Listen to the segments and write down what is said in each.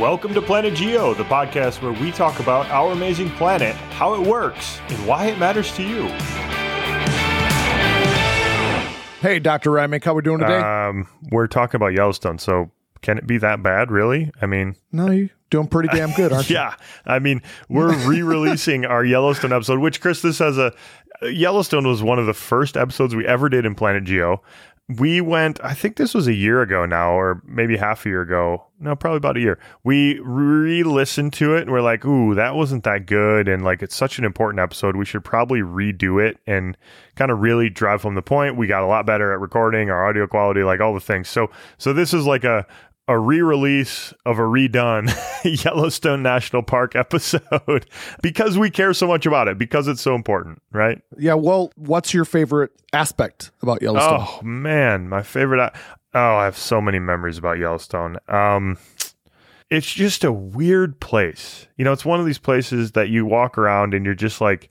Welcome to Planet Geo, the podcast where we talk about our amazing planet, how it works, and why it matters to you. Hey, Dr. Reimink, how are we doing today? Um, we're talking about Yellowstone, so can it be that bad, really? I mean, no, you're doing pretty damn good, aren't you? yeah. I mean, we're re-releasing our Yellowstone episode, which Chris, this has a Yellowstone was one of the first episodes we ever did in Planet Geo we went i think this was a year ago now or maybe half a year ago. No probably about a year. We re-listened to it and we're like ooh that wasn't that good and like it's such an important episode. We should probably redo it and kind of really drive home the point. We got a lot better at recording our audio quality like all the things. So so this is like a a re-release of a redone Yellowstone National Park episode because we care so much about it because it's so important, right? Yeah, well, what's your favorite aspect about Yellowstone? Oh man, my favorite Oh, I have so many memories about Yellowstone. Um it's just a weird place. You know, it's one of these places that you walk around and you're just like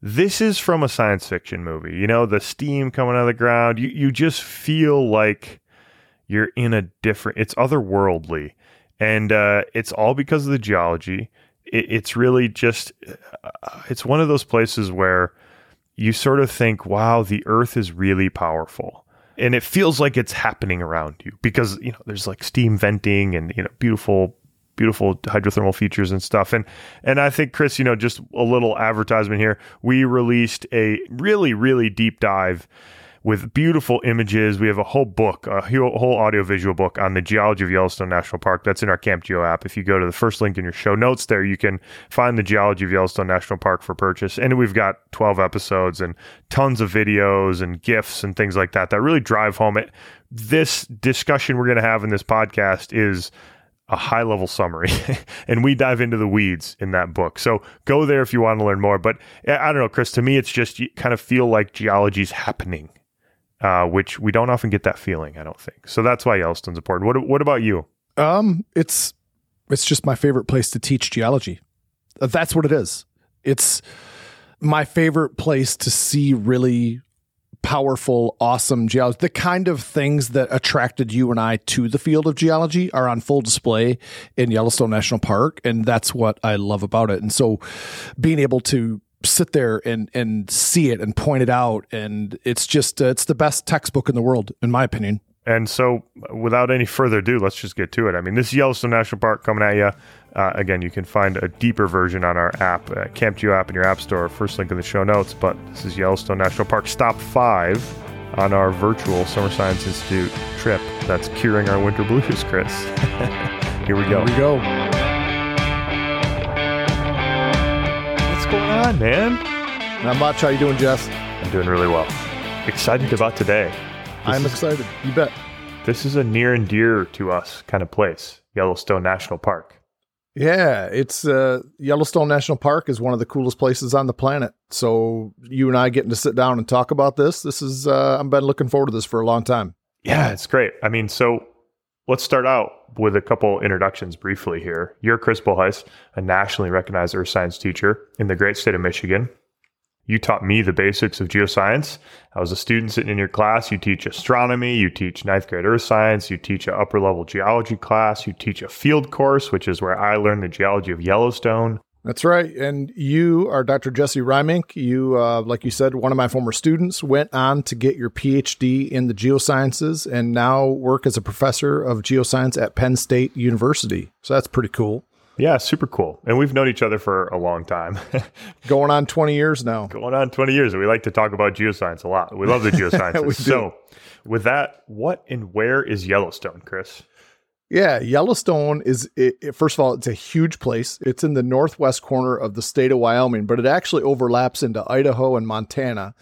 this is from a science fiction movie. You know, the steam coming out of the ground. You you just feel like you're in a different it's otherworldly. And uh, it's all because of the geology. It, it's really just uh, it's one of those places where you sort of think wow the earth is really powerful. And it feels like it's happening around you because you know there's like steam venting and you know beautiful beautiful hydrothermal features and stuff. And and I think Chris you know just a little advertisement here. We released a really really deep dive with beautiful images. We have a whole book, a whole audiovisual book on the geology of Yellowstone National Park. That's in our Camp Geo app. If you go to the first link in your show notes there, you can find the geology of Yellowstone National Park for purchase. And we've got 12 episodes and tons of videos and GIFs and things like that that really drive home it. This discussion we're going to have in this podcast is a high level summary and we dive into the weeds in that book. So go there if you want to learn more. But I don't know, Chris, to me, it's just you kind of feel like geology is happening uh, which we don't often get that feeling. I don't think so. That's why Yellowstone's important. What What about you? Um, it's it's just my favorite place to teach geology. Uh, that's what it is. It's my favorite place to see really powerful, awesome geology. The kind of things that attracted you and I to the field of geology are on full display in Yellowstone National Park. And that's what I love about it. And so being able to sit there and and see it and point it out. And it's just uh, it's the best textbook in the world in my opinion. And so without any further ado let's just get to it. I mean this is yellowstone national park coming at you uh, again you can find a deeper version on our app uh, camp geo app in your app store. First link in the show notes but this is yellowstone national park stop five on our virtual summer science institute trip. That's curing our winter blues chris. Here we go. Here we go on, man? Not much. How you doing, Jess? I'm doing really well. Excited about today. This I'm excited. You bet. This is a near and dear to us kind of place, Yellowstone National Park. Yeah, it's uh, Yellowstone National Park is one of the coolest places on the planet. So you and I getting to sit down and talk about this. This is uh, I've been looking forward to this for a long time. Yeah, it's great. I mean, so let's start out with a couple introductions briefly here. You're Chris Bolhuis, a nationally recognized earth science teacher in the great state of Michigan. You taught me the basics of geoscience. I was a student sitting in your class. You teach astronomy, you teach ninth grade earth science, you teach an upper level geology class, you teach a field course, which is where I learned the geology of Yellowstone. That's right. And you are Dr. Jesse Reimink. You, uh, like you said, one of my former students, went on to get your PhD in the geosciences and now work as a professor of geoscience at Penn State University. So that's pretty cool. Yeah, super cool. And we've known each other for a long time. Going on 20 years now. Going on 20 years. And we like to talk about geoscience a lot. We love the geosciences. so, with that, what and where is Yellowstone, Chris? Yeah, Yellowstone is it, it, first of all, it's a huge place. It's in the northwest corner of the state of Wyoming, but it actually overlaps into Idaho and Montana.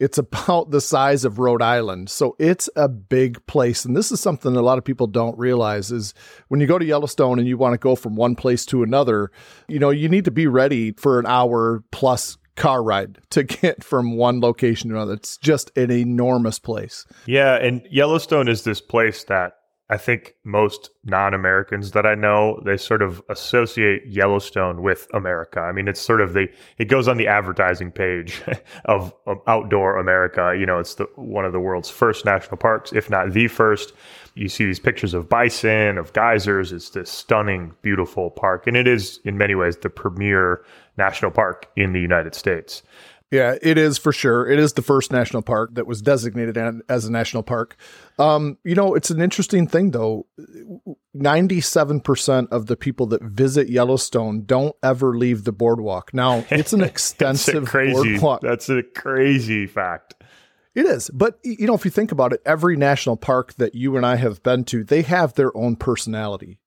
It's about the size of Rhode Island. So it's a big place. And this is something a lot of people don't realize is when you go to Yellowstone and you want to go from one place to another, you know, you need to be ready for an hour plus car ride to get from one location to another. It's just an enormous place. Yeah, and Yellowstone is this place that I think most non Americans that I know, they sort of associate Yellowstone with America. I mean, it's sort of the, it goes on the advertising page of, of outdoor America. You know, it's the, one of the world's first national parks, if not the first. You see these pictures of bison, of geysers. It's this stunning, beautiful park. And it is, in many ways, the premier national park in the United States. Yeah, it is for sure. It is the first national park that was designated as a national park. Um, you know, it's an interesting thing though. 97% of the people that visit Yellowstone don't ever leave the boardwalk. Now, it's an extensive crazy, boardwalk. That's a crazy fact. It is. But, you know, if you think about it, every national park that you and I have been to, they have their own personality.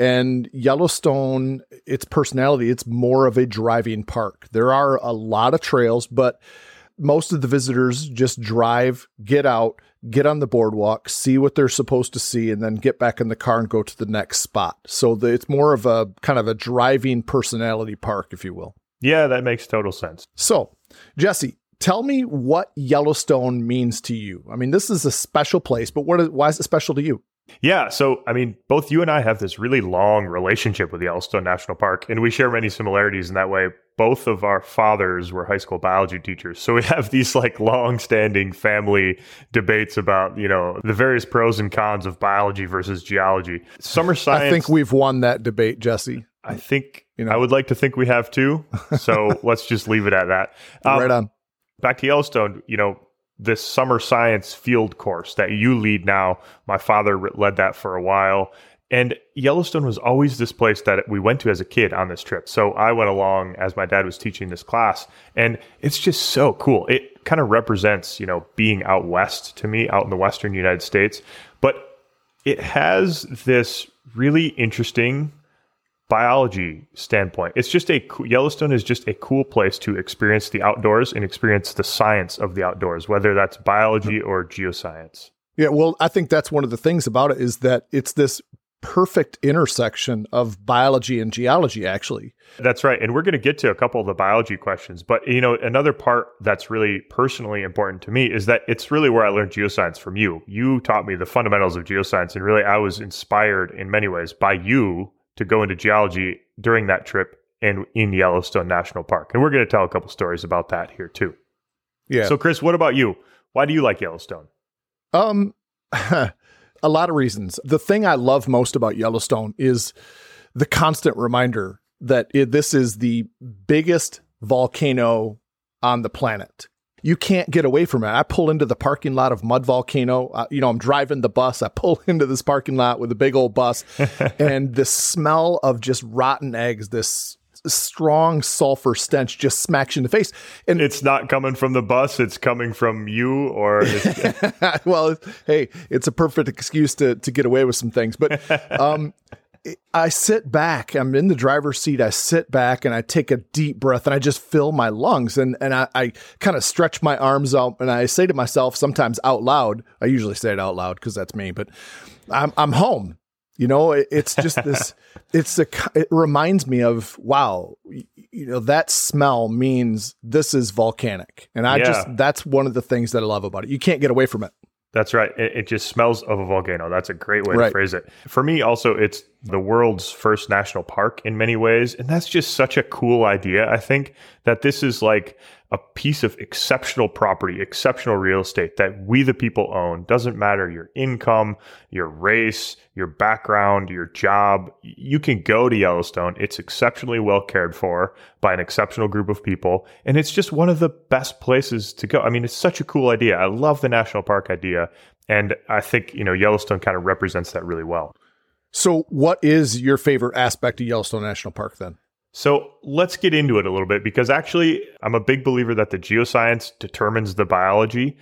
And Yellowstone, its personality, it's more of a driving park. There are a lot of trails, but most of the visitors just drive, get out, get on the boardwalk, see what they're supposed to see, and then get back in the car and go to the next spot. So the, it's more of a kind of a driving personality park, if you will. Yeah, that makes total sense. So, Jesse, tell me what Yellowstone means to you. I mean, this is a special place, but what is, why is it special to you? Yeah. So, I mean, both you and I have this really long relationship with Yellowstone National Park, and we share many similarities in that way. Both of our fathers were high school biology teachers. So we have these like long standing family debates about, you know, the various pros and cons of biology versus geology. Summer science. I think we've won that debate, Jesse. I think, you know, I would like to think we have too. So let's just leave it at that. Um, right on. Back to Yellowstone, you know, this summer science field course that you lead now. My father led that for a while. And Yellowstone was always this place that we went to as a kid on this trip. So I went along as my dad was teaching this class, and it's just so cool. It kind of represents, you know, being out west to me, out in the western United States. But it has this really interesting biology standpoint. It's just a Yellowstone is just a cool place to experience the outdoors and experience the science of the outdoors, whether that's biology mm-hmm. or geoscience. Yeah, well, I think that's one of the things about it is that it's this perfect intersection of biology and geology actually. That's right. And we're going to get to a couple of the biology questions, but you know, another part that's really personally important to me is that it's really where I learned geoscience from you. You taught me the fundamentals of geoscience and really I was inspired in many ways by you to go into geology during that trip and in Yellowstone National Park. And we're going to tell a couple stories about that here too. Yeah. So Chris, what about you? Why do you like Yellowstone? Um a lot of reasons. The thing I love most about Yellowstone is the constant reminder that it, this is the biggest volcano on the planet you can't get away from it. I pull into the parking lot of Mud Volcano. Uh, you know, I'm driving the bus. I pull into this parking lot with a big old bus, and the smell of just rotten eggs, this strong sulfur stench just smacks you in the face. And it's not coming from the bus, it's coming from you or well, hey, it's a perfect excuse to to get away with some things. But um I sit back, I'm in the driver's seat. I sit back and I take a deep breath and I just fill my lungs and, and I, I kind of stretch my arms out and I say to myself, sometimes out loud, I usually say it out loud because that's me, but I'm, I'm home. You know, it, it's just this, it's a, it reminds me of, wow, you know, that smell means this is volcanic. And I yeah. just, that's one of the things that I love about it. You can't get away from it. That's right. It, it, just smells of a volcano. That's a great way right. to phrase it. For me, also, it's the world's first national park in many ways. And that's just such a cool idea. I think that this is like a piece of exceptional property, exceptional real estate that we, the people, own. Doesn't matter your income, your race, your background, your job. You can go to Yellowstone. It's exceptionally well cared for by an exceptional group of people. And it's just one of the best places to go. I mean, it's such a cool idea. I love the national park idea. And I think, you know, Yellowstone kind of represents that really well. So, what is your favorite aspect of Yellowstone National Park then? So let's get into it a little bit because actually, I'm a big believer that the geoscience determines the biology.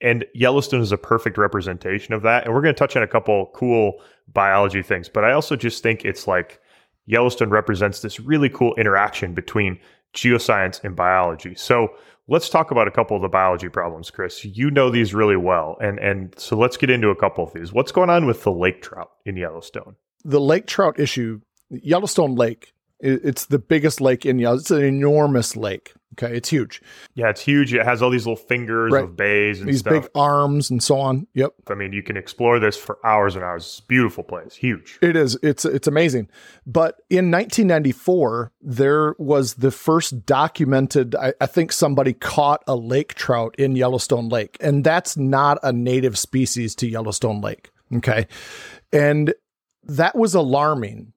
And Yellowstone is a perfect representation of that. And we're going to touch on a couple cool biology things. But I also just think it's like Yellowstone represents this really cool interaction between geoscience and biology. So let's talk about a couple of the biology problems, Chris. You know these really well. And, and so let's get into a couple of these. What's going on with the lake trout in Yellowstone? The lake trout issue, Yellowstone Lake It's the biggest lake in Yellowstone. It's an enormous lake. Okay, it's huge. Yeah, it's huge. It has all these little fingers Right. of bays and These stuff. big arms and so on. Yep. I mean, you can explore this for hours and hours. It's a beautiful place, huge. It is. It's it's amazing. But in 1994, there was the first documented. I, I think somebody caught a lake trout in Yellowstone Lake, and that's not a native species to Yellowstone Lake. Okay, and that was alarming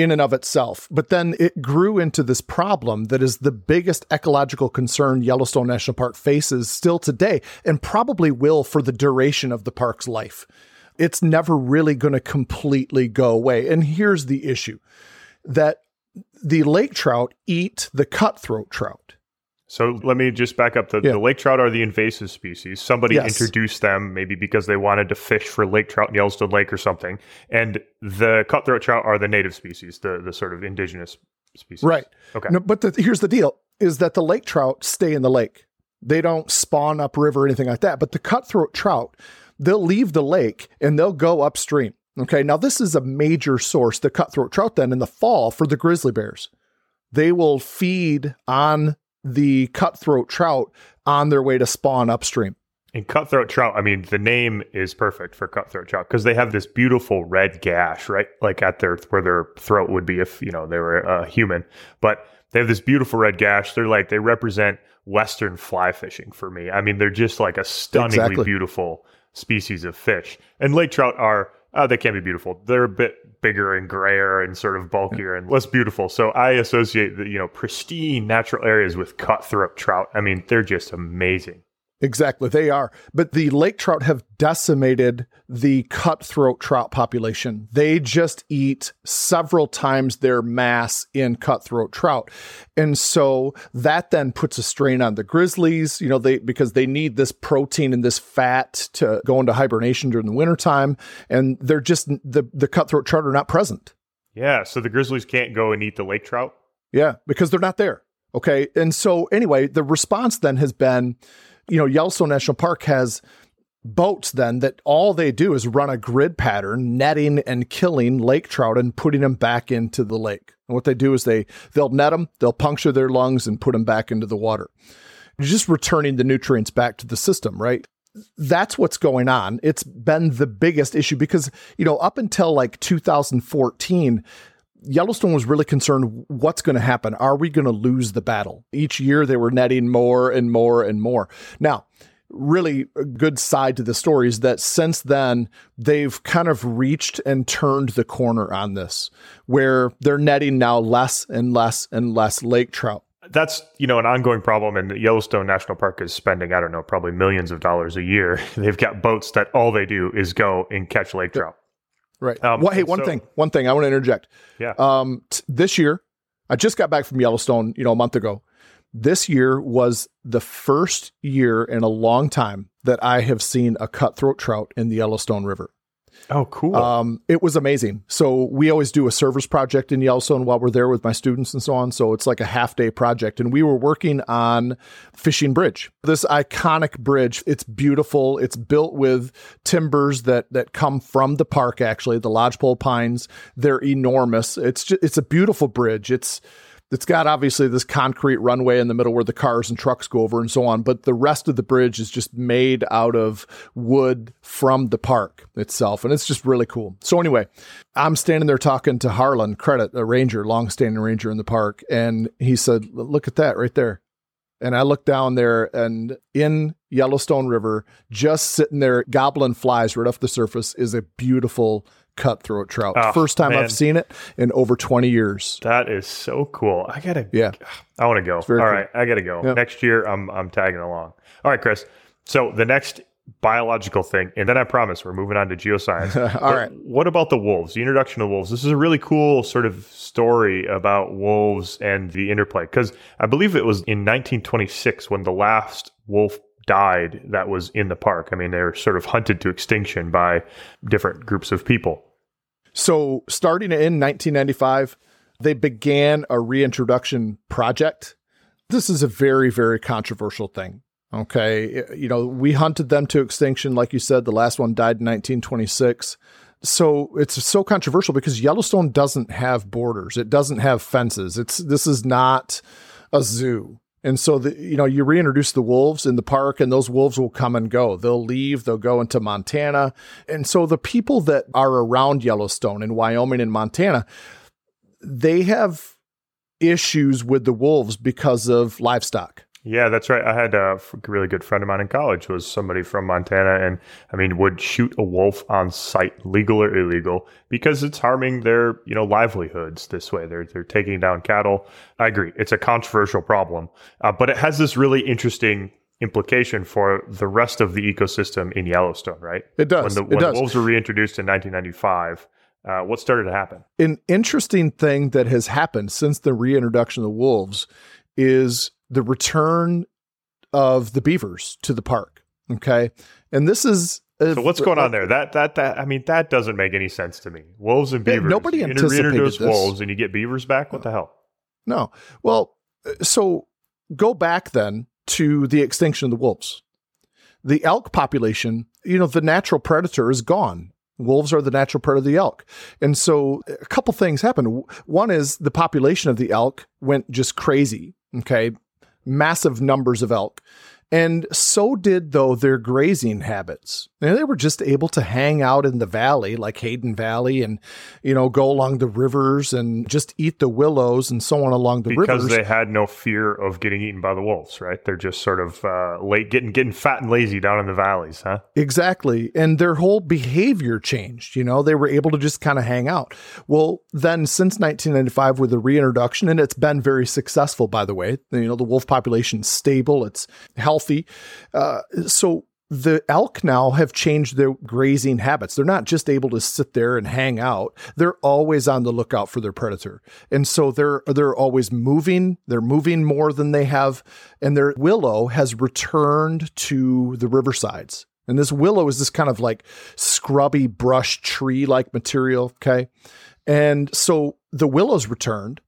in and of itself. But then it grew into this problem that is the biggest ecological concern Yellowstone National Park faces still today, and probably will for the duration of the park's life. It's never really going to completely go away. And here's the issue that the lake trout eat the cutthroat trout. So let me just back up. The, Yeah. the lake trout are the invasive species. Somebody Yes. introduced them, maybe because they wanted to fish for lake trout in Yellowstone Lake or something. And the cutthroat trout are the native species, the, the sort of indigenous species. Right. Okay. No, but the, here's the deal is that the lake trout stay in the lake. They don't spawn upriver or anything like that. But the cutthroat trout, they'll leave the lake and they'll go upstream. Okay. Now, this is a major source, the cutthroat trout, then in the fall for the grizzly bears. They will feed on the cutthroat trout on their way to spawn upstream. And cutthroat trout, I mean, the name is perfect for cutthroat trout because they have this beautiful red gash, right? Like at their where their throat would be if you know they were a human. But they have this beautiful red gash. They're like they represent Western fly fishing for me. I mean, they're just like a stunningly Exactly. beautiful species of fish. And lake trout are uh, they can be beautiful. They're a bit bigger and grayer and sort of bulkier and less beautiful. So I associate the you know pristine natural areas with cutthroat trout. I mean, they're just amazing. Exactly, they are. But the lake trout have decimated the cutthroat trout population. They just eat several times their mass in cutthroat trout. And so that then puts a strain on the grizzlies, you know, they because they need this protein and this fat to go into hibernation during the wintertime. And they're just the, the cutthroat trout are not present. Yeah, so the grizzlies can't go and eat the lake trout. Yeah, because they're not there. Okay. And so, anyway, the response then has been, you know, Yellowstone National Park has boats then that all they do is run a grid pattern, netting and killing lake trout and putting them back into the lake. And what they do is they they'll net them, they'll puncture their lungs and put them back into the water. You're just returning the nutrients back to the system, right? That's what's going on. It's been the biggest issue because, you know, up until like 2014, Yellowstone was really concerned what's going to happen. Are we going to lose the battle? Each year they were netting more and more and more. Now, really a good side to the story is that since then they've kind of reached and turned the corner on this where they're netting now less and less and less lake trout. That's you know an ongoing problem, and Yellowstone National Park is spending I don't know probably millions of dollars a year. They've got boats that all they do is go and catch lake trout. Right. Um, well, hey, one so- thing, one thing I want to interject. Yeah. Um, t- this year, I just got back from Yellowstone, you know, a month ago. This year was the first year in a long time that I have seen a cutthroat trout in the Yellowstone River. Oh, cool. Um, it was amazing. So we always do a service project in Yellowstone while we're there with my students and so on. So it's like a half day project, and we were working on Fishing Bridge. This iconic bridge. It's beautiful. It's built with timbers that that come from the park. Actually, the lodgepole pines. They're enormous. It's just, it's a beautiful bridge. It's it's got obviously this concrete runway in the middle where the cars and trucks go over and so on, but the rest of the bridge is just made out of wood from the park itself. And it's just really cool. So, anyway, I'm standing there talking to Harlan Kredit, a ranger, long-standing ranger in the park, and he said, "Look at that right there." And I looked down there, and in Yellowstone River, just sitting there goblin flies right off the surface, is a beautiful cutthroat trout. Oh, First time man. I've seen it in over 20 years. that is so cool. I gotta. Yeah. I want to go. All very right, I gotta go Yep. next year. I'm I'm tagging along. All right, Chris. So the next biological thing, and then I promise we're moving on to geoscience. All But right. What about the wolves? The introduction of wolves. This is a really cool sort of story about wolves and the interplay. Because I believe it was in 1926 when the last wolf died that was in the park. I mean, they were sort of hunted to extinction by different groups of people. So, starting in 1995, they began a reintroduction project. This is a very, very controversial thing. Okay. You know, we hunted them to extinction. Like you said, the last one died in 1926. so it's so controversial because Yellowstone doesn't have borders. It doesn't have fences. It's this is not a zoo. And so the you know you reintroduce the wolves in the park and those wolves will come and go. They'll leave, they'll go into Montana. And so the people that are around Yellowstone in Wyoming and Montana, they have issues with the wolves because of livestock. Yeah, that's right. I had a really good friend of mine in college was somebody from Montana, and I mean would shoot a wolf on sight, legal or illegal, because it's harming their you know livelihoods. This way, they're they're taking down cattle. I agree, it's a controversial problem, uh, but it has this really interesting implication for the rest of the ecosystem in Yellowstone, right? It does. When the, it does. wolves were reintroduced in 1995. Uh, what started to happen? An interesting thing that has happened since the reintroduction of the wolves is the return of the beavers to the park. Okay. And this is. Uh, so what's going on there? That that that I mean that doesn't make any sense to me. Wolves and beavers. Yeah, nobody anticipated this. this. wolves and you get beavers back. What the hell? No. Well, so go back then to the extinction of the wolves. The elk population, you know, the natural predator is gone. Wolves are the natural predator of the elk. And so a couple things happened. One is the population of the elk went just crazy. Okay massive numbers of elk. And so did, though, their grazing habits. And they were just able to hang out in the valley, like Hayden Valley, and, you know, go along the rivers and just eat the willows and so on along the because rivers. Because they had no fear of getting eaten by the wolves, right? They're just sort of uh, late, getting, getting fat and lazy down in the valleys, huh? Exactly. And their whole behavior changed. You know, they were able to just kind of hang out. Well, then since 1995, with the reintroduction, and it's been very successful, by the way, you know, the wolf population is stable, it's healthy healthy. Uh, so the elk now have changed their grazing habits. They're not just able to sit there and hang out. They're always on the lookout for their predator. And so they're they're always moving. They're moving more than they have and their willow has returned to the riversides. And this willow is this kind of like scrubby brush tree like material, okay? And so the willow's returned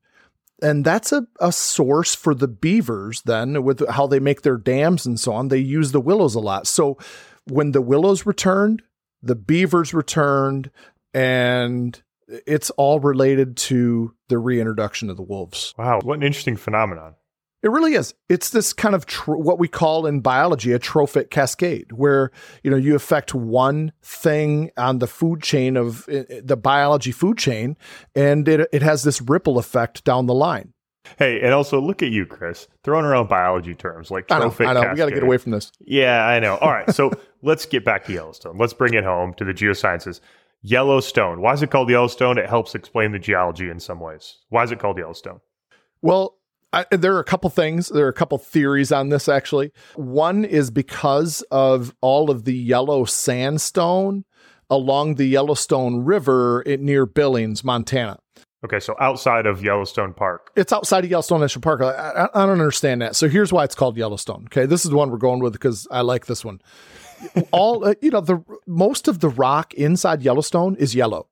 and that's a, a source for the beavers then with how they make their dams and so on. They use the willows a lot. So when the willows returned the beavers returned and it's all related to the reintroduction of the wolves. Wow what an interesting phenomenon it really is. It's this kind of tr- what we call in biology a trophic cascade, where you know you affect one thing on the food chain of uh, the biology food chain, and it it has this ripple effect down the line. Hey, and also look at you, Chris, throwing around biology terms like trophic. I know. I know. We got to get away from this. Yeah, I know. All right, so let's get back to Yellowstone. Let's bring it home to the geosciences. Yellowstone. Why is it called Yellowstone? It helps explain the geology in some ways. Why is it called Yellowstone? Well, I, there are a couple things. There are a couple theories on this, actually. One is because of all of the yellow sandstone along the Yellowstone River near Billings, Montana. Okay, so outside of Yellowstone Park. It's outside of Yellowstone National Park. I, I, I don't understand that. So here's why it's called Yellowstone. Okay, this is the one we're going with because I like this one. all uh, you know, the most of the rock inside Yellowstone is yellow.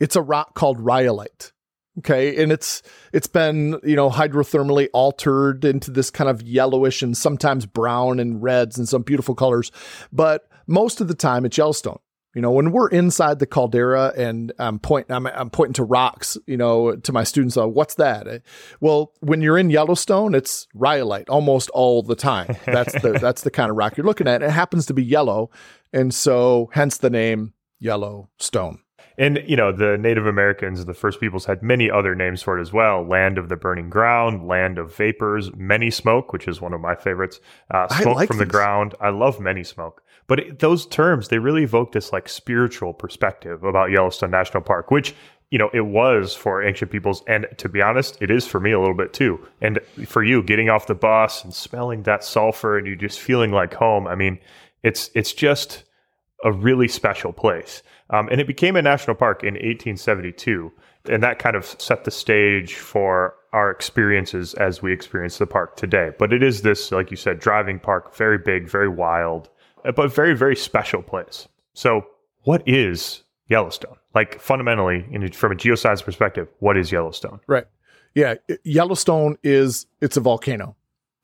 It's a rock called rhyolite. Okay. And it's, it's been, you know, hydrothermally altered into this kind of yellowish and sometimes brown and reds and some beautiful colors. But most of the time it's Yellowstone. You know, when we're inside the caldera and I'm pointing, I'm, I'm pointing to rocks, you know, to my students, uh, what's that? Well, when you're in Yellowstone, it's rhyolite almost all the time. That's the, that's the kind of rock you're looking at. It happens to be yellow. And so hence the name Yellowstone. And, you know, the Native Americans, the first peoples, had many other names for it as well land of the burning ground, land of vapors, many smoke, which is one of my favorites, uh, smoke like from these. the ground. I love many smoke. But it, those terms, they really evoke this like spiritual perspective about Yellowstone National Park, which you know, it was for ancient peoples. And to be honest, it is for me a little bit too. And for you, getting off the bus and smelling that sulfur and you just feeling like home. I mean, it's, it's just a really special place. Um, and it became a national park in 1872. And that kind of set the stage for our experiences as we experience the park today. But it is this, like you said, driving park, very big, very wild, but very, very special place. So, what is Yellowstone? Like fundamentally, in, from a geoscience perspective, what is Yellowstone? Right. Yeah, Yellowstone is it's a volcano,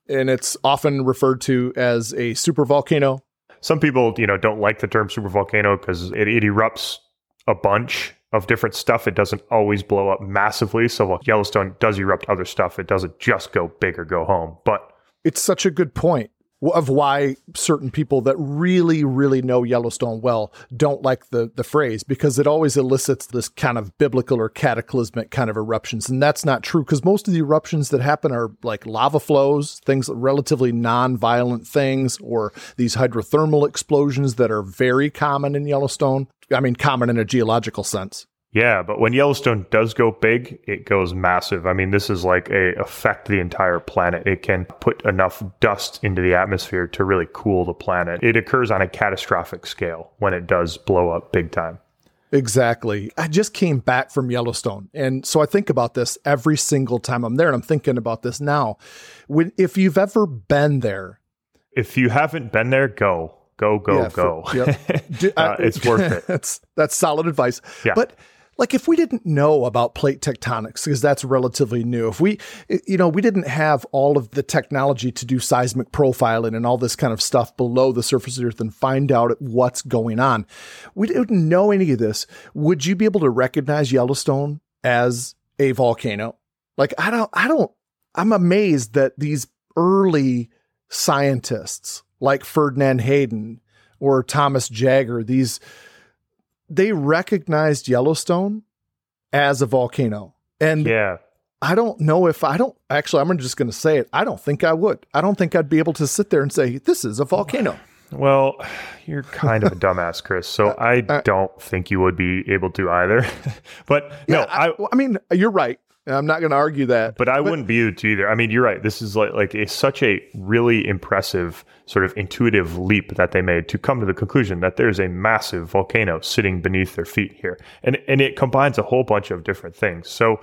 and it's often referred to as a super volcano some people, you know, don't like the term supervolcano because it, it erupts a bunch of different stuff, it doesn't always blow up massively. So while Yellowstone does erupt other stuff, it doesn't just go big or go home. But It's such a good point of why certain people that really, really know Yellowstone well don't like the the phrase because it always elicits this kind of biblical or cataclysmic kind of eruptions, and that's not true because most of the eruptions that happen are like lava flows, things relatively non-violent things, or these hydrothermal explosions that are very common in Yellowstone. I mean, common in a geological sense. Yeah, but when Yellowstone does go big, it goes massive. I mean, this is like a affect the entire planet. It can put enough dust into the atmosphere to really cool the planet. It occurs on a catastrophic scale when it does blow up big time. Exactly. I just came back from Yellowstone. And so I think about this every single time I'm there. And I'm thinking about this now. When, if you've ever been there, If you haven't been there, go. Go, go, Yeah, for- go. yep. Do- Uh, it's worth it. that's, that's solid advice. Yeah. But like if we didn't know about plate tectonics, because that's relatively new, if we, you know, we didn't have all of the technology to do seismic profiling and all this kind of stuff below the surface of the earth and find out what's going on, we didn't know any of this. Would you be able to recognize Yellowstone as a volcano? Like, I don't, I don't, I'm amazed that these early scientists like Ferdinand Hayden or Thomas Jaggar, these they recognized Yellowstone as a volcano. And yeah. I don't know if I don't actually I'm just going to say it. I don't think I would. I don't think I'd be able to sit there and say this is a volcano. Well, you're kind of a dumbass, Chris. So I uh, don't think you would be able to either. but no, Yeah, I, I, I mean, you're right. I'm not going to argue that. but I wouldn't be to either. I mean, you're right. This is like like a, such a really impressive sort of intuitive leap that they made to come to the conclusion that there's a massive volcano sitting beneath their feet here, and and it combines a whole bunch of different things. So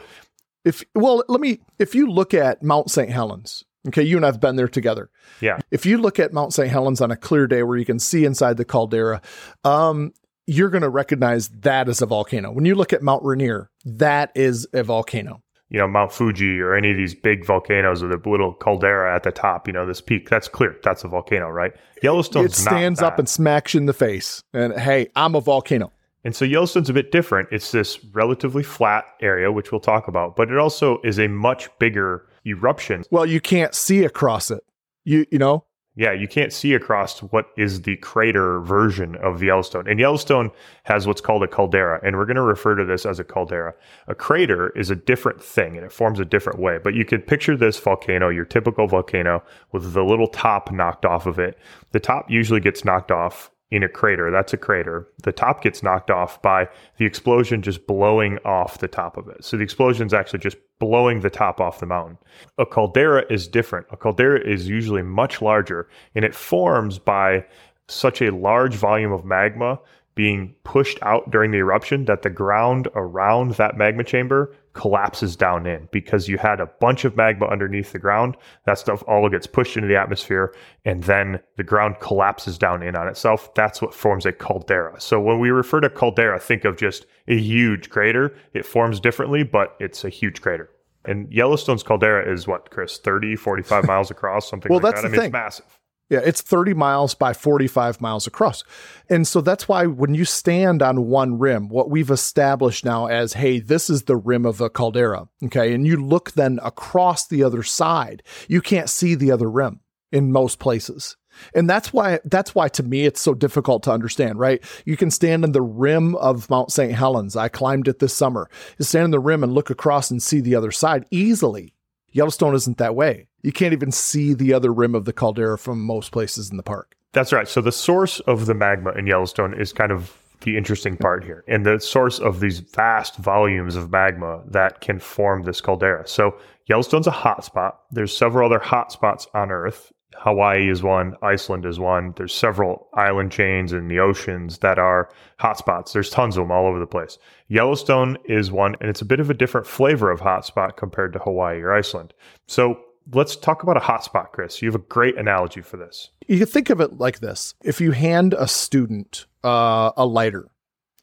If well, let me if you look at Mount St. Helens, okay, you and I've been there together. yeah, If you look at Mount St. Helens on a clear day where you can see inside the caldera, um, you're going to recognize that as a volcano. When you look at Mount Rainier, that is a volcano. You know Mount Fuji or any of these big volcanoes with a little caldera at the top. You know this peak that's clear. That's a volcano, right? Yellowstone. It stands up and smacks you in the face. And hey, I'm a volcano. And so Yellowstone's a bit different. It's this relatively flat area, which we'll talk about, but it also is a much bigger eruption. Well, you can't see across it. You you know, Yeah, you can't see across what is the crater version of Yellowstone. And Yellowstone has what's called a caldera, and we're going to refer to this as a caldera. A crater is a different thing and it forms a different way. But you could picture this volcano, your typical volcano, with the little top knocked off of it. The top usually gets knocked off in a crater. That's a crater. The top gets knocked off by the explosion just blowing off the top of it. So the explosion is actually just blowing the top off the mountain. A caldera is different. A caldera is usually much larger and it forms by such a large volume of magma being pushed out during the eruption that the ground around that magma chamber collapses down in because you had a bunch of magma underneath the ground. That stuff all gets pushed into the atmosphere and then the ground collapses down in on itself. That's what forms a caldera. So when we refer to caldera, think of just a huge crater. It forms differently, but it's a huge crater. And Yellowstone's caldera is what, Chris, 30, 45 miles across, something Well, like that's that. I the mean, thing. it's massive. Yeah, it's 30 miles by 45 miles across. And so that's why when you stand on one rim, what we've established now as, hey, this is the rim of a caldera. Okay. And you look then across the other side, you can't see the other rim in most places. And that's why that's why to me it's so difficult to understand, right? You can stand on the rim of Mount St. Helens. I climbed it this summer. You stand on the rim and look across and see the other side easily. Yellowstone isn't that way. You can't even see the other rim of the caldera from most places in the park. That's right. So the source of the magma in Yellowstone is kind of the interesting part here, and the source of these vast volumes of magma that can form this caldera. So Yellowstone's a hot spot. There's several other hot spots on Earth. Hawaii is one, Iceland is one. There's several island chains in the oceans that are hotspots. There's tons of them all over the place. Yellowstone is one, and it's a bit of a different flavor of hotspot compared to Hawaii or Iceland. So let's talk about a hotspot, Chris. You have a great analogy for this. You can think of it like this if you hand a student uh, a lighter,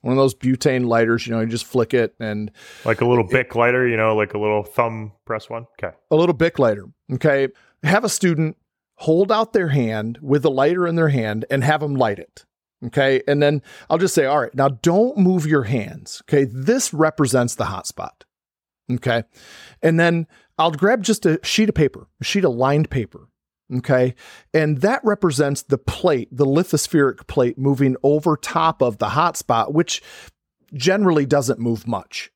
one of those butane lighters, you know, you just flick it and Like a little Bic lighter, you know, like a little thumb press one. Okay. a little Bic lighter. Okay. Have a student hold out their hand with the lighter in their hand and have them light it. Okay. And then I'll just say, all right, now don't move your hands. Okay. This represents the hot spot. Okay. And then I'll grab just a sheet of paper, a sheet of lined paper. Okay. And that represents the plate, the lithospheric plate moving over top of the hotspot, which generally doesn't move much.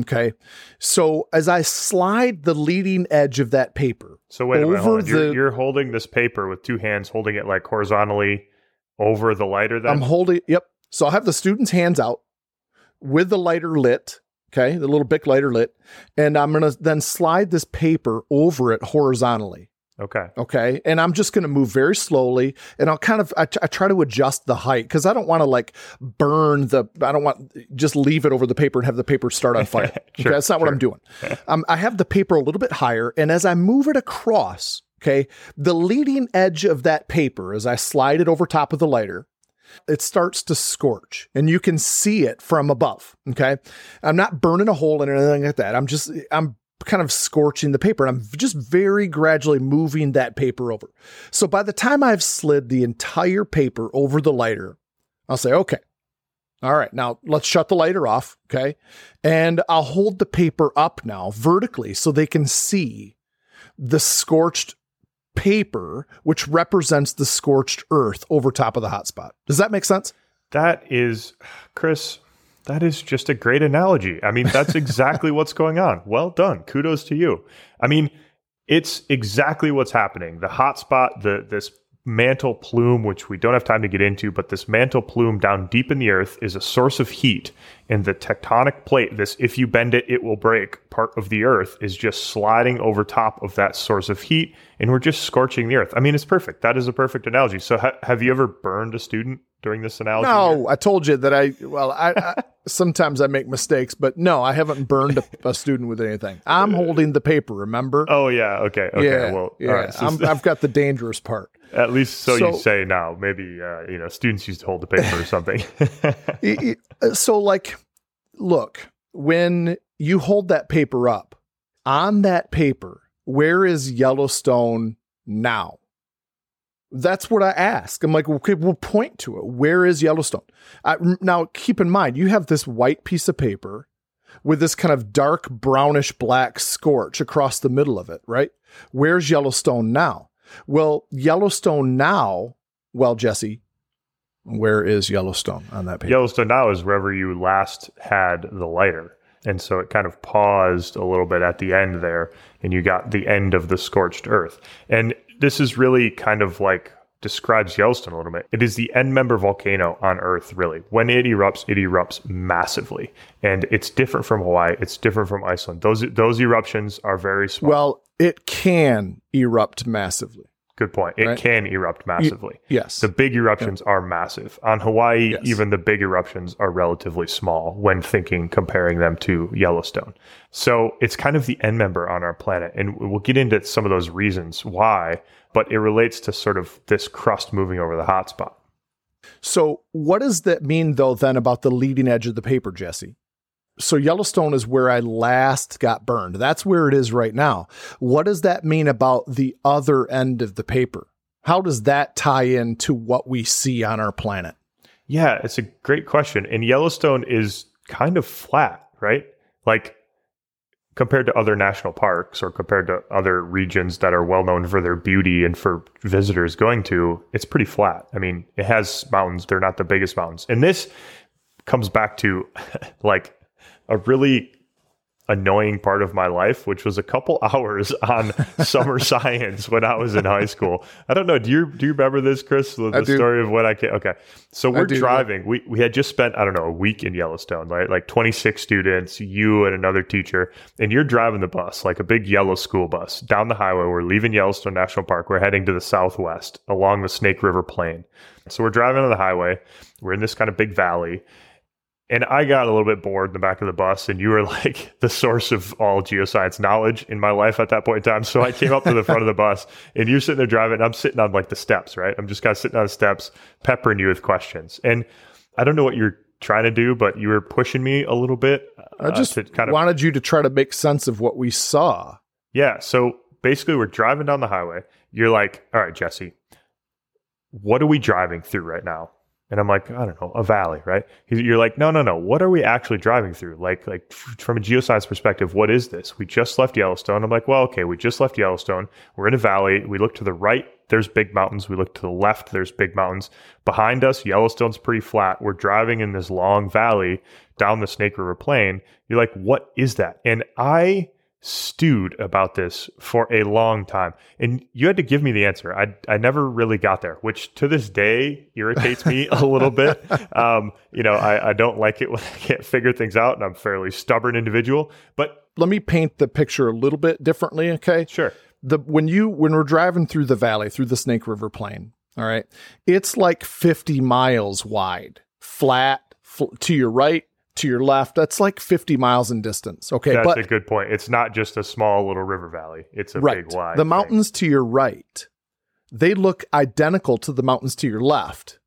Okay. So as I slide the leading edge of that paper. So wait a minute. Hold on. You're, the- you're holding this paper with two hands, holding it like horizontally over the lighter. Then I'm holding, yep. So I'll have the student's hands out with the lighter lit. Okay. The little Bic lighter lit. And I'm going to then slide this paper over it horizontally. okay. Okay. And I'm just going to move very slowly. And I'll kind of, I, I try to adjust the height because I don't want to like burn the, I don't want, just leave it over the paper and have the paper start on fire. Sure, okay. That's not what. I'm doing. um, I have the paper a little bit higher. And as I move it across, okay, the leading edge of that paper, as I slide it over top of the lighter, it starts to scorch and you can see it from above. Okay. I'm not burning a hole in it or anything like that. I'm just, I'm kind of scorching the paper. I'm just very gradually moving that paper over. So by the time I've slid the entire paper over the lighter, I'll say, okay. All right, now let's shut the lighter off. Okay. And I'll hold the paper up now vertically so they can see the scorched paper, which represents the scorched earth over top of the hotspot. Does that make sense? That is, Chris. That is just a great analogy. I mean, that's exactly what's going on. Well done. Kudos to you. I mean, it's exactly what's happening. The hotspot, the this mantle plume, which we don't have time to get into, but this mantle plume down deep in the earth is a source of heat. And the tectonic plate, this if you bend it, it will break part of the earth, is just sliding over top of that source of heat. And we're just scorching the earth. I mean, it's perfect. That is a perfect analogy. So, ha- have you ever burned a student during this analogy? No, I told you that I, well, I, I sometimes I make mistakes, but no, I haven't burned a, a student with anything. I'm uh, holding the paper, remember? Oh yeah. Okay. Okay. yeah. well, yeah. all right. So I'm, I've got the dangerous part. At least so, So- you say now. Maybe uh, you know students used to hold the paper or something. I- I- so like look when you hold that paper up on that paper where is yellowstone now? That's what i ask. I'm like okay we'll point to it. Where is yellowstone? I, now keep in mind you have this white piece of paper with this kind of dark brownish black scorch across the middle of it right? Where's yellowstone now well yellowstone now well jesse where is yellowstone on that page? Yellowstone now is wherever you last had the lighter. And so it kind of paused a little bit at the end there, and you got the end of the scorched earth. And this is really kind of like describes Yellowstone a little bit. It is the end member volcano on Earth, really. When it erupts, it erupts massively. And it's different from Hawaii, it's different from Iceland. Those those eruptions are very small. Well, it can erupt massively. Good point. It right. can erupt massively. Yes. The big eruptions are massive. On Hawaii, Yes. even the big eruptions are relatively small when thinking, comparing them to Yellowstone. So it's kind of the end member on our planet. And we'll get into some of those reasons why, but it relates to sort of this crust moving over the hotspot. so, what does that mean, though, then about the leading edge of the paper, Jesse? So, Yellowstone is where I last got burned. That's where it is right now. What does that mean about the other end of the paper? How does that tie into what we see on our planet? Yeah, it's a great question. And Yellowstone is kind of flat, right? Like compared to other national parks or compared to other regions that are well known for their beauty and for visitors going to, it's pretty flat. I mean, it has mountains, they're not the biggest mountains. And this comes back to like a really annoying part of my life, which was a couple hours on summer science when I was in high school. I don't know. Do you do you remember this, Chris? The, the story of when I came. Okay, so we're do, yeah. driving. We we had just spent I don't know a week in Yellowstone, right? Like twenty six students, you and another teacher, and you're driving the bus like a big yellow school bus down the highway. We're leaving Yellowstone National Park. We're heading to the southwest along the Snake River Plain. So we're driving on the highway. We're in this kind of big valley. And I got a little bit bored in the back of the bus, and you were like the source of all geoscience knowledge in my life at that point in time. So I came up to the front of the bus, and you're sitting there driving. And I'm sitting on like the steps, right? I'm just kind of sitting on the steps, peppering you with questions. And I don't know what you're trying to do, but you were pushing me a little bit. I uh, just kind of wanted you to try to make sense of what we saw. yeah. So basically, we're driving down the highway. You're like, all right, Jesse, what are we driving through right now? And I'm like, I don't know, a valley, right? You're like, no, no, no. What are we actually driving through? Like, like from a geoscience perspective, what is this? We just left Yellowstone. I'm like, well, okay, we just left Yellowstone. We're in a valley. We look to the right, there's big mountains. We look to the left, there's big mountains. Behind us, Yellowstone's pretty flat. We're driving in this long valley down the Snake River Plain. You're like, what is that? And I stewed about this for a long time. And you had to give me the answer. I, I never really got there, which to this day irritates me a little bit. Um, you know, I, I don't like it when I can't figure things out and I'm a fairly stubborn individual. But let me paint the picture a little bit differently, okay? Sure. The when you when we're driving through the valley, through the Snake River Plain, all right, it's like 50 miles wide, flat, fl- to your right, to your left. That's like 50 miles in distance. Okay. That's but, a good point. It's not just a small little river valley, it's a right. big wide. The mountains to your right, they look identical to the mountains to your left.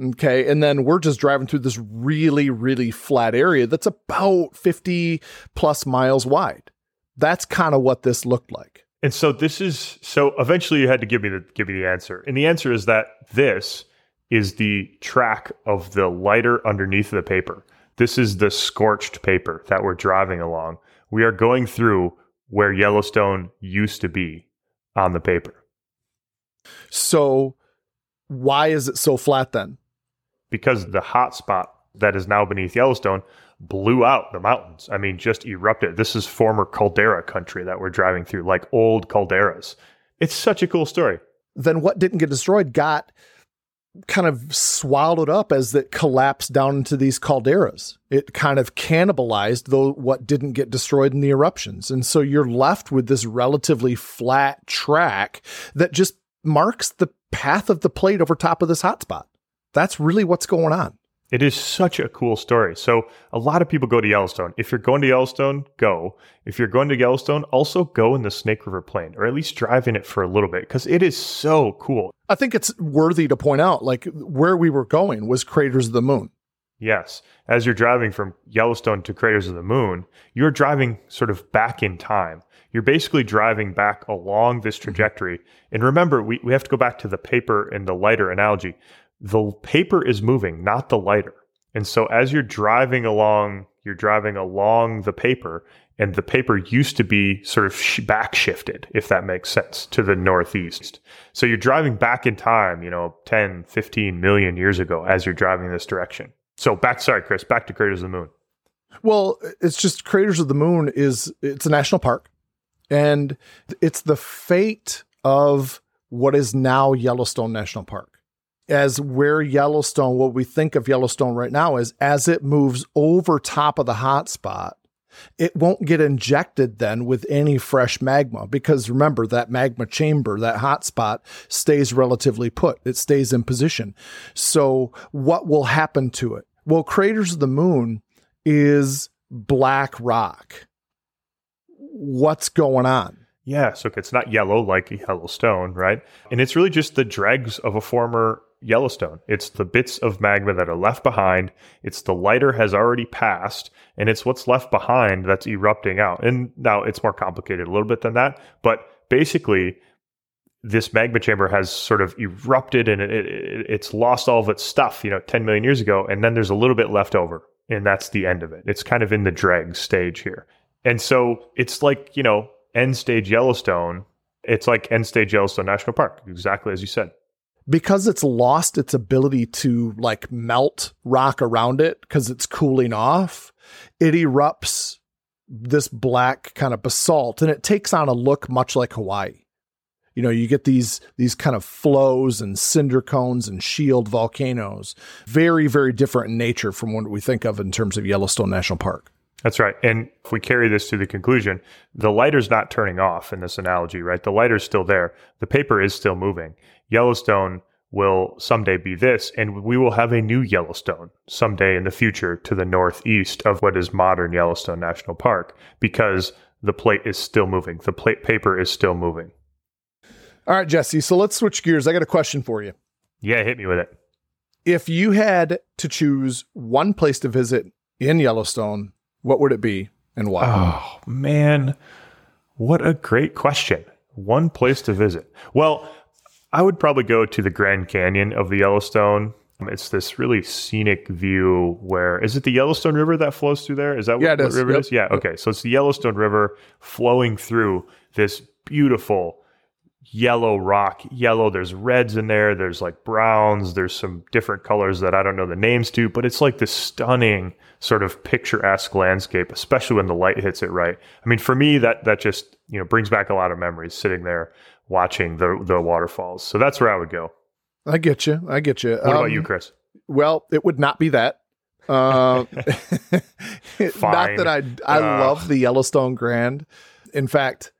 Okay. And then we're just driving through this really, really flat area that's about 50 plus miles wide. That's kind of what this looked like. And so this is so eventually you had to give me the give me the answer. And the answer is that this is the track of the lighter underneath the paper. This is the scorched paper that we're driving along. We are going through where Yellowstone used to be on the paper. So, why is it so flat then? Because the hot spot that is now beneath Yellowstone blew out the mountains. I mean, just erupted. This is former caldera country that we're driving through, like old calderas. It's such a cool story. Then what didn't get destroyed got kind of swallowed up as it collapsed down into these calderas. It kind of cannibalized though what didn't get destroyed in the eruptions. And so you're left with this relatively flat track that just marks the path of the plate over top of this hotspot. That's really what's going on. It is such a cool story. So a lot of people go to Yellowstone. If you're going to Yellowstone, go. If you're going to Yellowstone, also go in the Snake River Plain or at least drive in it for a little bit because it is so cool. I think it's worthy to point out like where we were going was Craters of the Moon. Yes. As you're driving from Yellowstone to Craters of the Moon, you're driving sort of back in time. You're basically driving back along this mm-hmm. trajectory. And remember, we, we have to go back to the paper and the lighter analogy the paper is moving, not the lighter. And so as you're driving along, you're driving along the paper, and the paper used to be sort of sh- back shifted, if that makes sense, to the northeast. So you're driving back in time, you know, 10, 15 million years ago as you're driving this direction. So back, sorry, Chris, back to Craters of the Moon. Well, it's just Craters of the Moon is it's a national park, and it's the fate of what is now Yellowstone National Park as where Yellowstone, what we think of Yellowstone right now is as it moves over top of the hotspot, it won't get injected then with any fresh magma because remember that magma chamber, that hotspot stays relatively put. It stays in position. So what will happen to it? Well, craters of the moon is black rock. What's going on? Yeah, so it's not yellow like Yellowstone, right? And it's really just the dregs of a former Yellowstone. It's the bits of magma that are left behind. It's the lighter has already passed, and it's what's left behind that's erupting out. And now it's more complicated a little bit than that, but basically, this magma chamber has sort of erupted and it, it, it's lost all of its stuff, you know, 10 million years ago, and then there's a little bit left over, and that's the end of it. It's kind of in the dreg stage here. And so it's like, you know, end stage Yellowstone. It's like end stage Yellowstone National Park, exactly as you said because it's lost its ability to like melt rock around it because it's cooling off, it erupts this black kind of basalt and it takes on a look much like Hawaii. You know, you get these these kind of flows and cinder cones and shield volcanoes. Very, very different in nature from what we think of in terms of Yellowstone National Park. That's right. And if we carry this to the conclusion, the lighter's not turning off in this analogy, right? The lighter's still there. The paper is still moving. Yellowstone will someday be this, and we will have a new Yellowstone someday in the future to the northeast of what is modern Yellowstone National Park because the plate is still moving. The plate paper is still moving. All right, Jesse. So let's switch gears. I got a question for you. Yeah, hit me with it. If you had to choose one place to visit in Yellowstone, what would it be and why? Oh, man. What a great question. One place to visit. Well, I would probably go to the Grand Canyon of the Yellowstone It's this really scenic view where is it the Yellowstone River that flows through there? Is that Yeah, what, what river Yep. is? Yeah, okay. So it's the Yellowstone River flowing through this beautiful yellow rock. Yellow, there's reds in there, there's like browns, there's some different colors that I don't know the names to, but it's like this stunning sort of picturesque landscape, especially when the light hits it right. I mean, for me that that just, you know, brings back a lot of memories sitting there watching the the waterfalls. So that's where I would go. I get you. I get you. What about you, Chris? Well, it would not be that. Uh, not that I I Uh. love the Yellowstone Grand. In fact,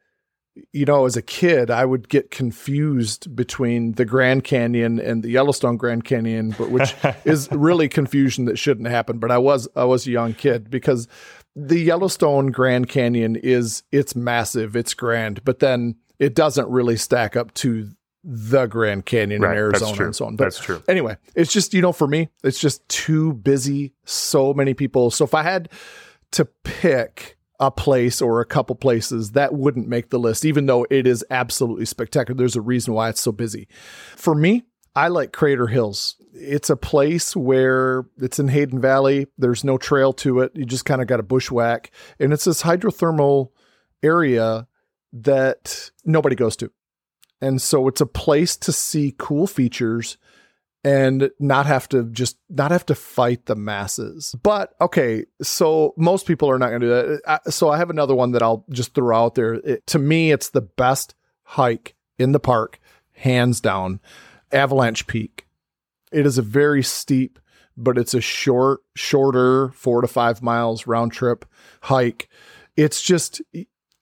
you know, as a kid, I would get confused between the Grand Canyon and the Yellowstone Grand Canyon, but which is really confusion that shouldn't happen. But I was I was a young kid because the Yellowstone Grand Canyon is it's massive, it's grand, but then it doesn't really stack up to the Grand Canyon Right, in Arizona and so on. But That's true. anyway, it's just, you know, for me, it's just too busy, so many people. So if I had to pick a place or a couple places, that wouldn't make the list, even though it is absolutely spectacular. There's a reason why it's so busy. For me, I like Crater Hills. It's a place where it's in Hayden Valley. There's no trail to it. You just kind of got a bushwhack. And it's this hydrothermal area that nobody goes to. And so it's a place to see cool features and not have to just not have to fight the masses. But okay, so most people are not going to do that. So I have another one that I'll just throw out there. It, to me, it's the best hike in the park, hands down. Avalanche Peak. It is a very steep, but it's a short, shorter, four to five miles round trip hike. It's just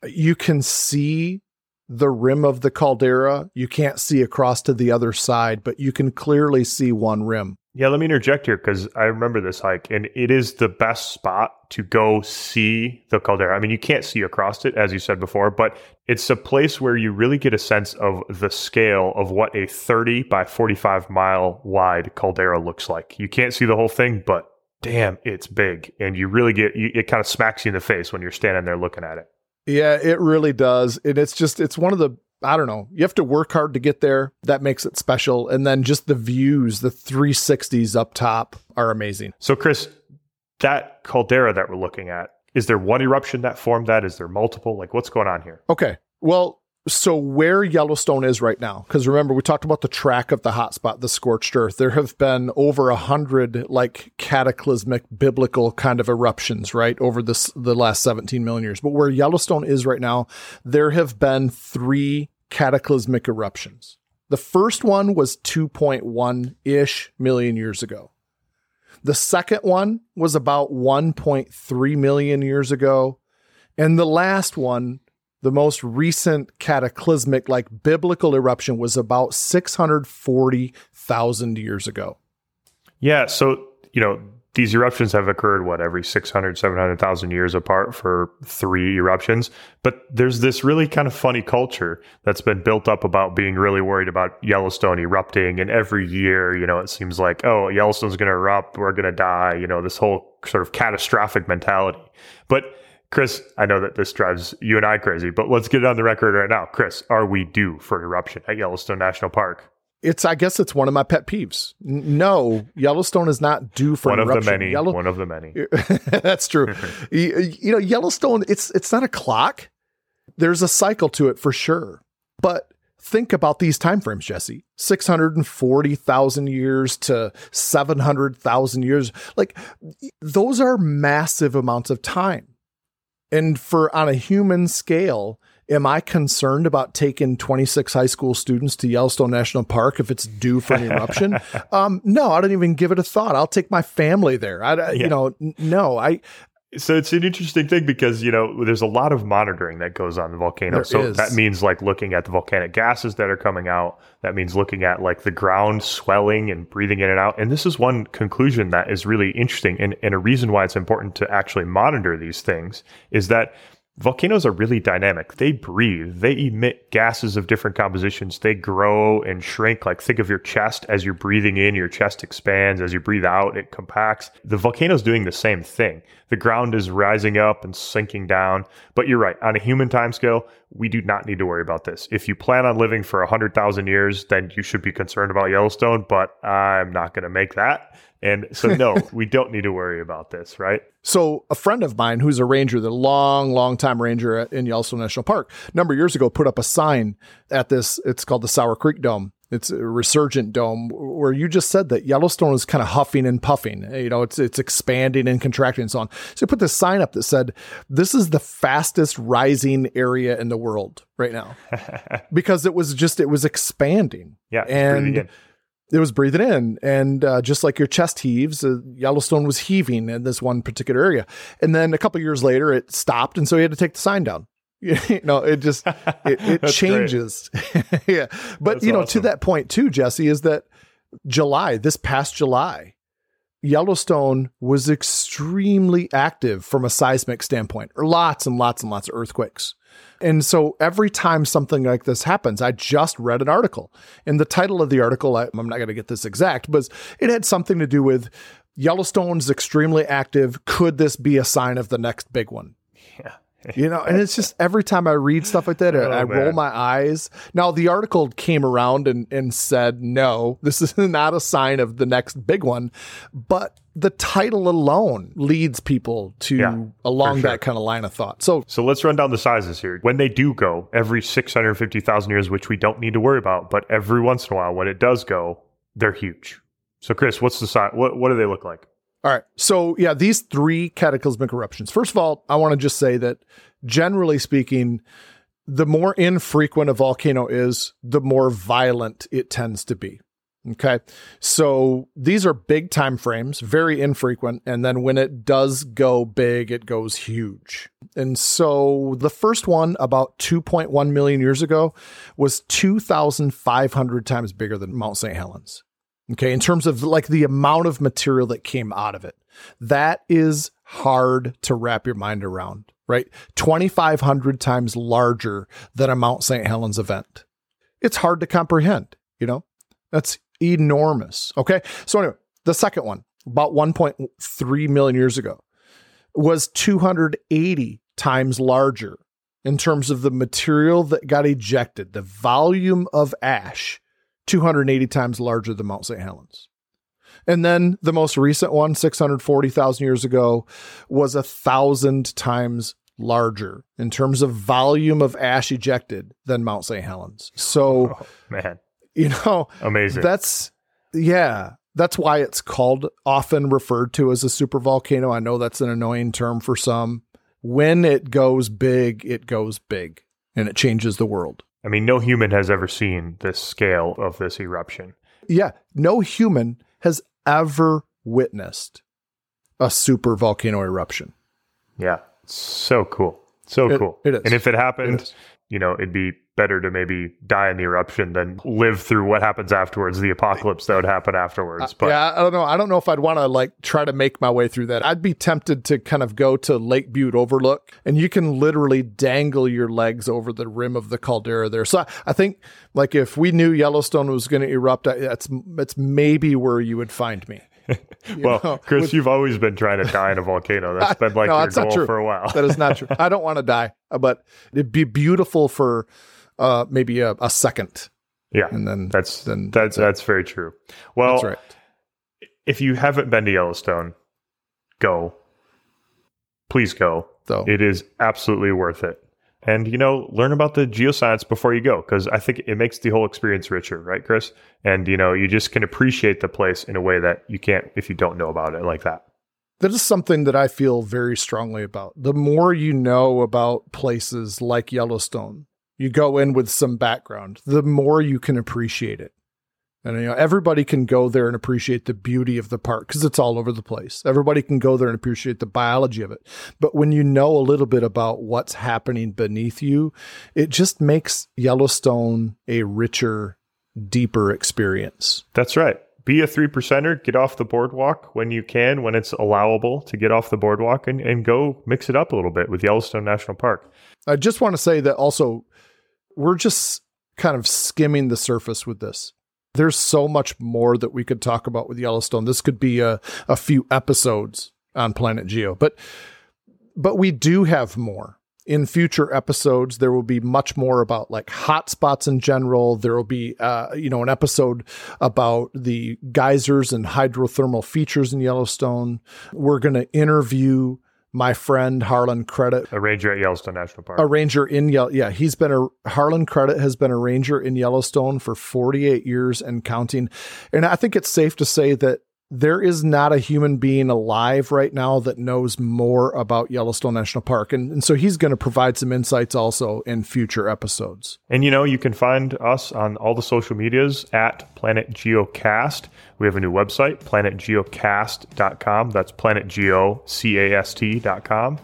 you can see the rim of the caldera. You can't see across to the other side, but you can clearly see one rim. Yeah, let me interject here because I remember this hike and it is the best spot to go see the caldera. I mean, you can't see across it, as you said before, but it's a place where you really get a sense of the scale of what a 30 by 45 mile wide caldera looks like. You can't see the whole thing, but damn, it's big. And you really get, you, it kind of smacks you in the face when you're standing there looking at it. Yeah, it really does. And it's just, it's one of the, I don't know, you have to work hard to get there. That makes it special. And then just the views, the 360s up top are amazing. So, Chris, that caldera that we're looking at, is there one eruption that formed that? Is there multiple? Like, what's going on here? Okay. Well, so where Yellowstone is right now, because remember we talked about the track of the hotspot, the scorched earth. There have been over a hundred like cataclysmic biblical kind of eruptions, right, over this the last 17 million years. But where Yellowstone is right now, there have been three cataclysmic eruptions. The first one was 2.1 ish million years ago. The second one was about 1.3 million years ago. And the last one, the most recent cataclysmic, like biblical eruption, was about 640,000 years ago. Yeah. So, you know, these eruptions have occurred, what, every 600, 700,000 years apart for three eruptions. But there's this really kind of funny culture that's been built up about being really worried about Yellowstone erupting. And every year, you know, it seems like, oh, Yellowstone's going to erupt. We're going to die. You know, this whole sort of catastrophic mentality. But Chris, I know that this drives you and I crazy, but let's get it on the record right now. Chris, are we due for an eruption at Yellowstone National Park? It's, I guess, it's one of my pet peeves. No, Yellowstone is not due for One of the many. Yellow- One of the many. That's true. you, you know, Yellowstone, it's it's not a clock. There's a cycle to it for sure. But think about these timeframes, Jesse. 640,000 years to 700,000 years. Like those are massive amounts of time. And for on a human scale, am I concerned about taking 26 high school students to Yellowstone National Park if it's due for an eruption? um, no, I don't even give it a thought. I'll take my family there. I, Yeah. you know, no, I, So it's an interesting thing because you know there's a lot of monitoring that goes on the volcano. There so is. that means like looking at the volcanic gases that are coming out. That means looking at like the ground swelling and breathing in and out. And this is one conclusion that is really interesting and, and a reason why it's important to actually monitor these things is that volcanoes are really dynamic. They breathe, they emit gases of different compositions, they grow and shrink. Like, think of your chest as you're breathing in, your chest expands. As you breathe out, it compacts. The volcano's doing the same thing. The ground is rising up and sinking down. But you're right, on a human timescale, we do not need to worry about this. If you plan on living for 100,000 years, then you should be concerned about Yellowstone, but I'm not going to make that. And so, no, we don't need to worry about this, right? So, a friend of mine who's a ranger, the long, long time ranger in Yellowstone National Park, a number of years ago put up a sign at this, it's called the Sour Creek Dome. It's a resurgent dome where you just said that Yellowstone is kind of huffing and puffing. You know, it's it's expanding and contracting and so on. So you put this sign up that said, "This is the fastest rising area in the world right now," because it was just it was expanding. Yeah, and it was breathing in and uh, just like your chest heaves uh, yellowstone was heaving in this one particular area and then a couple years later it stopped and so he had to take the sign down you know it just it, it changes yeah but That's you know awesome. to that point too jesse is that july this past july Yellowstone was extremely active from a seismic standpoint, or lots and lots and lots of earthquakes. And so every time something like this happens, I just read an article. And the title of the article, I, am not going to get this exact, but it had something to do with Yellowstone's extremely active. Could this be a sign of the next big one? Yeah you know, and it's just every time I read stuff like that, oh, I, roll my eyes. Now, the article came around and, and said, no, this is not a sign of the next big one, but the title alone leads people to yeah, along sure. that kind of line of thought. So, so let's run down the sizes here. When they do go every 650,000 years, which we don't need to worry about, but every once in a while, when it does go, they're huge. So, Chris, what's the size? What, what do they look like? All right. So, yeah, these three cataclysmic eruptions. First of all, I want to just say that generally speaking, the more infrequent a volcano is, the more violent it tends to be. Okay. So these are big time frames, very infrequent. And then when it does go big, it goes huge. And so the first one, about 2.1 million years ago, was 2,500 times bigger than Mount St. Helens. Okay. In terms of like the amount of material that came out of it, that is hard to wrap your mind around, right? 2,500 times larger than a Mount St. Helens event. It's hard to comprehend, you know? That's enormous. Okay. So, anyway, the second one, about 1.3 million years ago, was 280 times larger in terms of the material that got ejected, the volume of ash 280 times larger than Mount St. Helens. And then the most recent one, 640,000 years ago, was a thousand times larger in terms of volume of ash ejected than Mount St. Helens. So, oh, man, you know, amazing. That's, yeah, that's why it's called often referred to as a super volcano. I know that's an annoying term for some. When it goes big, it goes big and it changes the world. I mean, no human has ever seen this scale of this eruption. Yeah, no human has ever witnessed a super volcano eruption. Yeah, so cool. So it, cool. It is. And if it happened, it you know, it'd be better to maybe die in the eruption than live through what happens afterwards, the apocalypse that would happen afterwards. Uh, but yeah, I don't know. I don't know if I'd want to like try to make my way through that. I'd be tempted to kind of go to Lake Butte Overlook, and you can literally dangle your legs over the rim of the caldera there. So I, I think like if we knew Yellowstone was going to erupt, that's that's maybe where you would find me. well, know, Chris, with, you've always been trying to die in a volcano. That's been like no, your goal for a while. that is not true. I don't want to die, but it'd be beautiful for uh, maybe a, a, second. Yeah, and then that's then that's that's, that's very true. Well, right. if you haven't been to Yellowstone, go. Please go. Though it is absolutely worth it and you know learn about the geoscience before you go because i think it makes the whole experience richer right chris? And you know you just can appreciate the place in a way that you can't if you don't know about it like that. That is something that i feel very strongly about. The more you know about places like yellowstone you go in with some background the more you can appreciate it and you know, everybody can go there and appreciate the beauty of the park because it's all over the place. Everybody can go there and appreciate the biology of it. But when you know a little bit about what's happening beneath you, it just makes Yellowstone a richer, deeper experience. That's right. Be a three percenter, get off the boardwalk when you can, when it's allowable to get off the boardwalk and, and go mix it up a little bit with Yellowstone National Park. I just want to say that also we're just kind of skimming the surface with this there's so much more that we could talk about with Yellowstone. This could be a, a few episodes on Planet Geo, but but we do have more. in future episodes there will be much more about like hotspots in general there will be uh, you know an episode about the geysers and hydrothermal features in yellowstone we're going to interview my friend harlan Kredit A ranger at Yellowstone National Park. a ranger in Yell- yeah he's been a harlan Kredit has been a ranger in yellowstone for 48 years and counting and i think it's safe to say that there is not a human being alive right now that knows more about yellowstone national park and, and so he's going to provide some insights also in future episodes And you know, you can find us on all the social medias at Planet Geocast. We have a new website, planetgeocast.com. That's planetgeocast.com.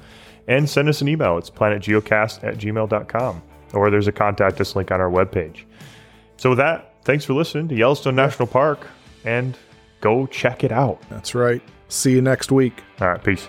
And send us an email. It's planetgeocast at gmail.com. Or there's a contact us link on our webpage. So with that, thanks for listening to Yellowstone National Park and go check it out. that's right see you next week All right, peace.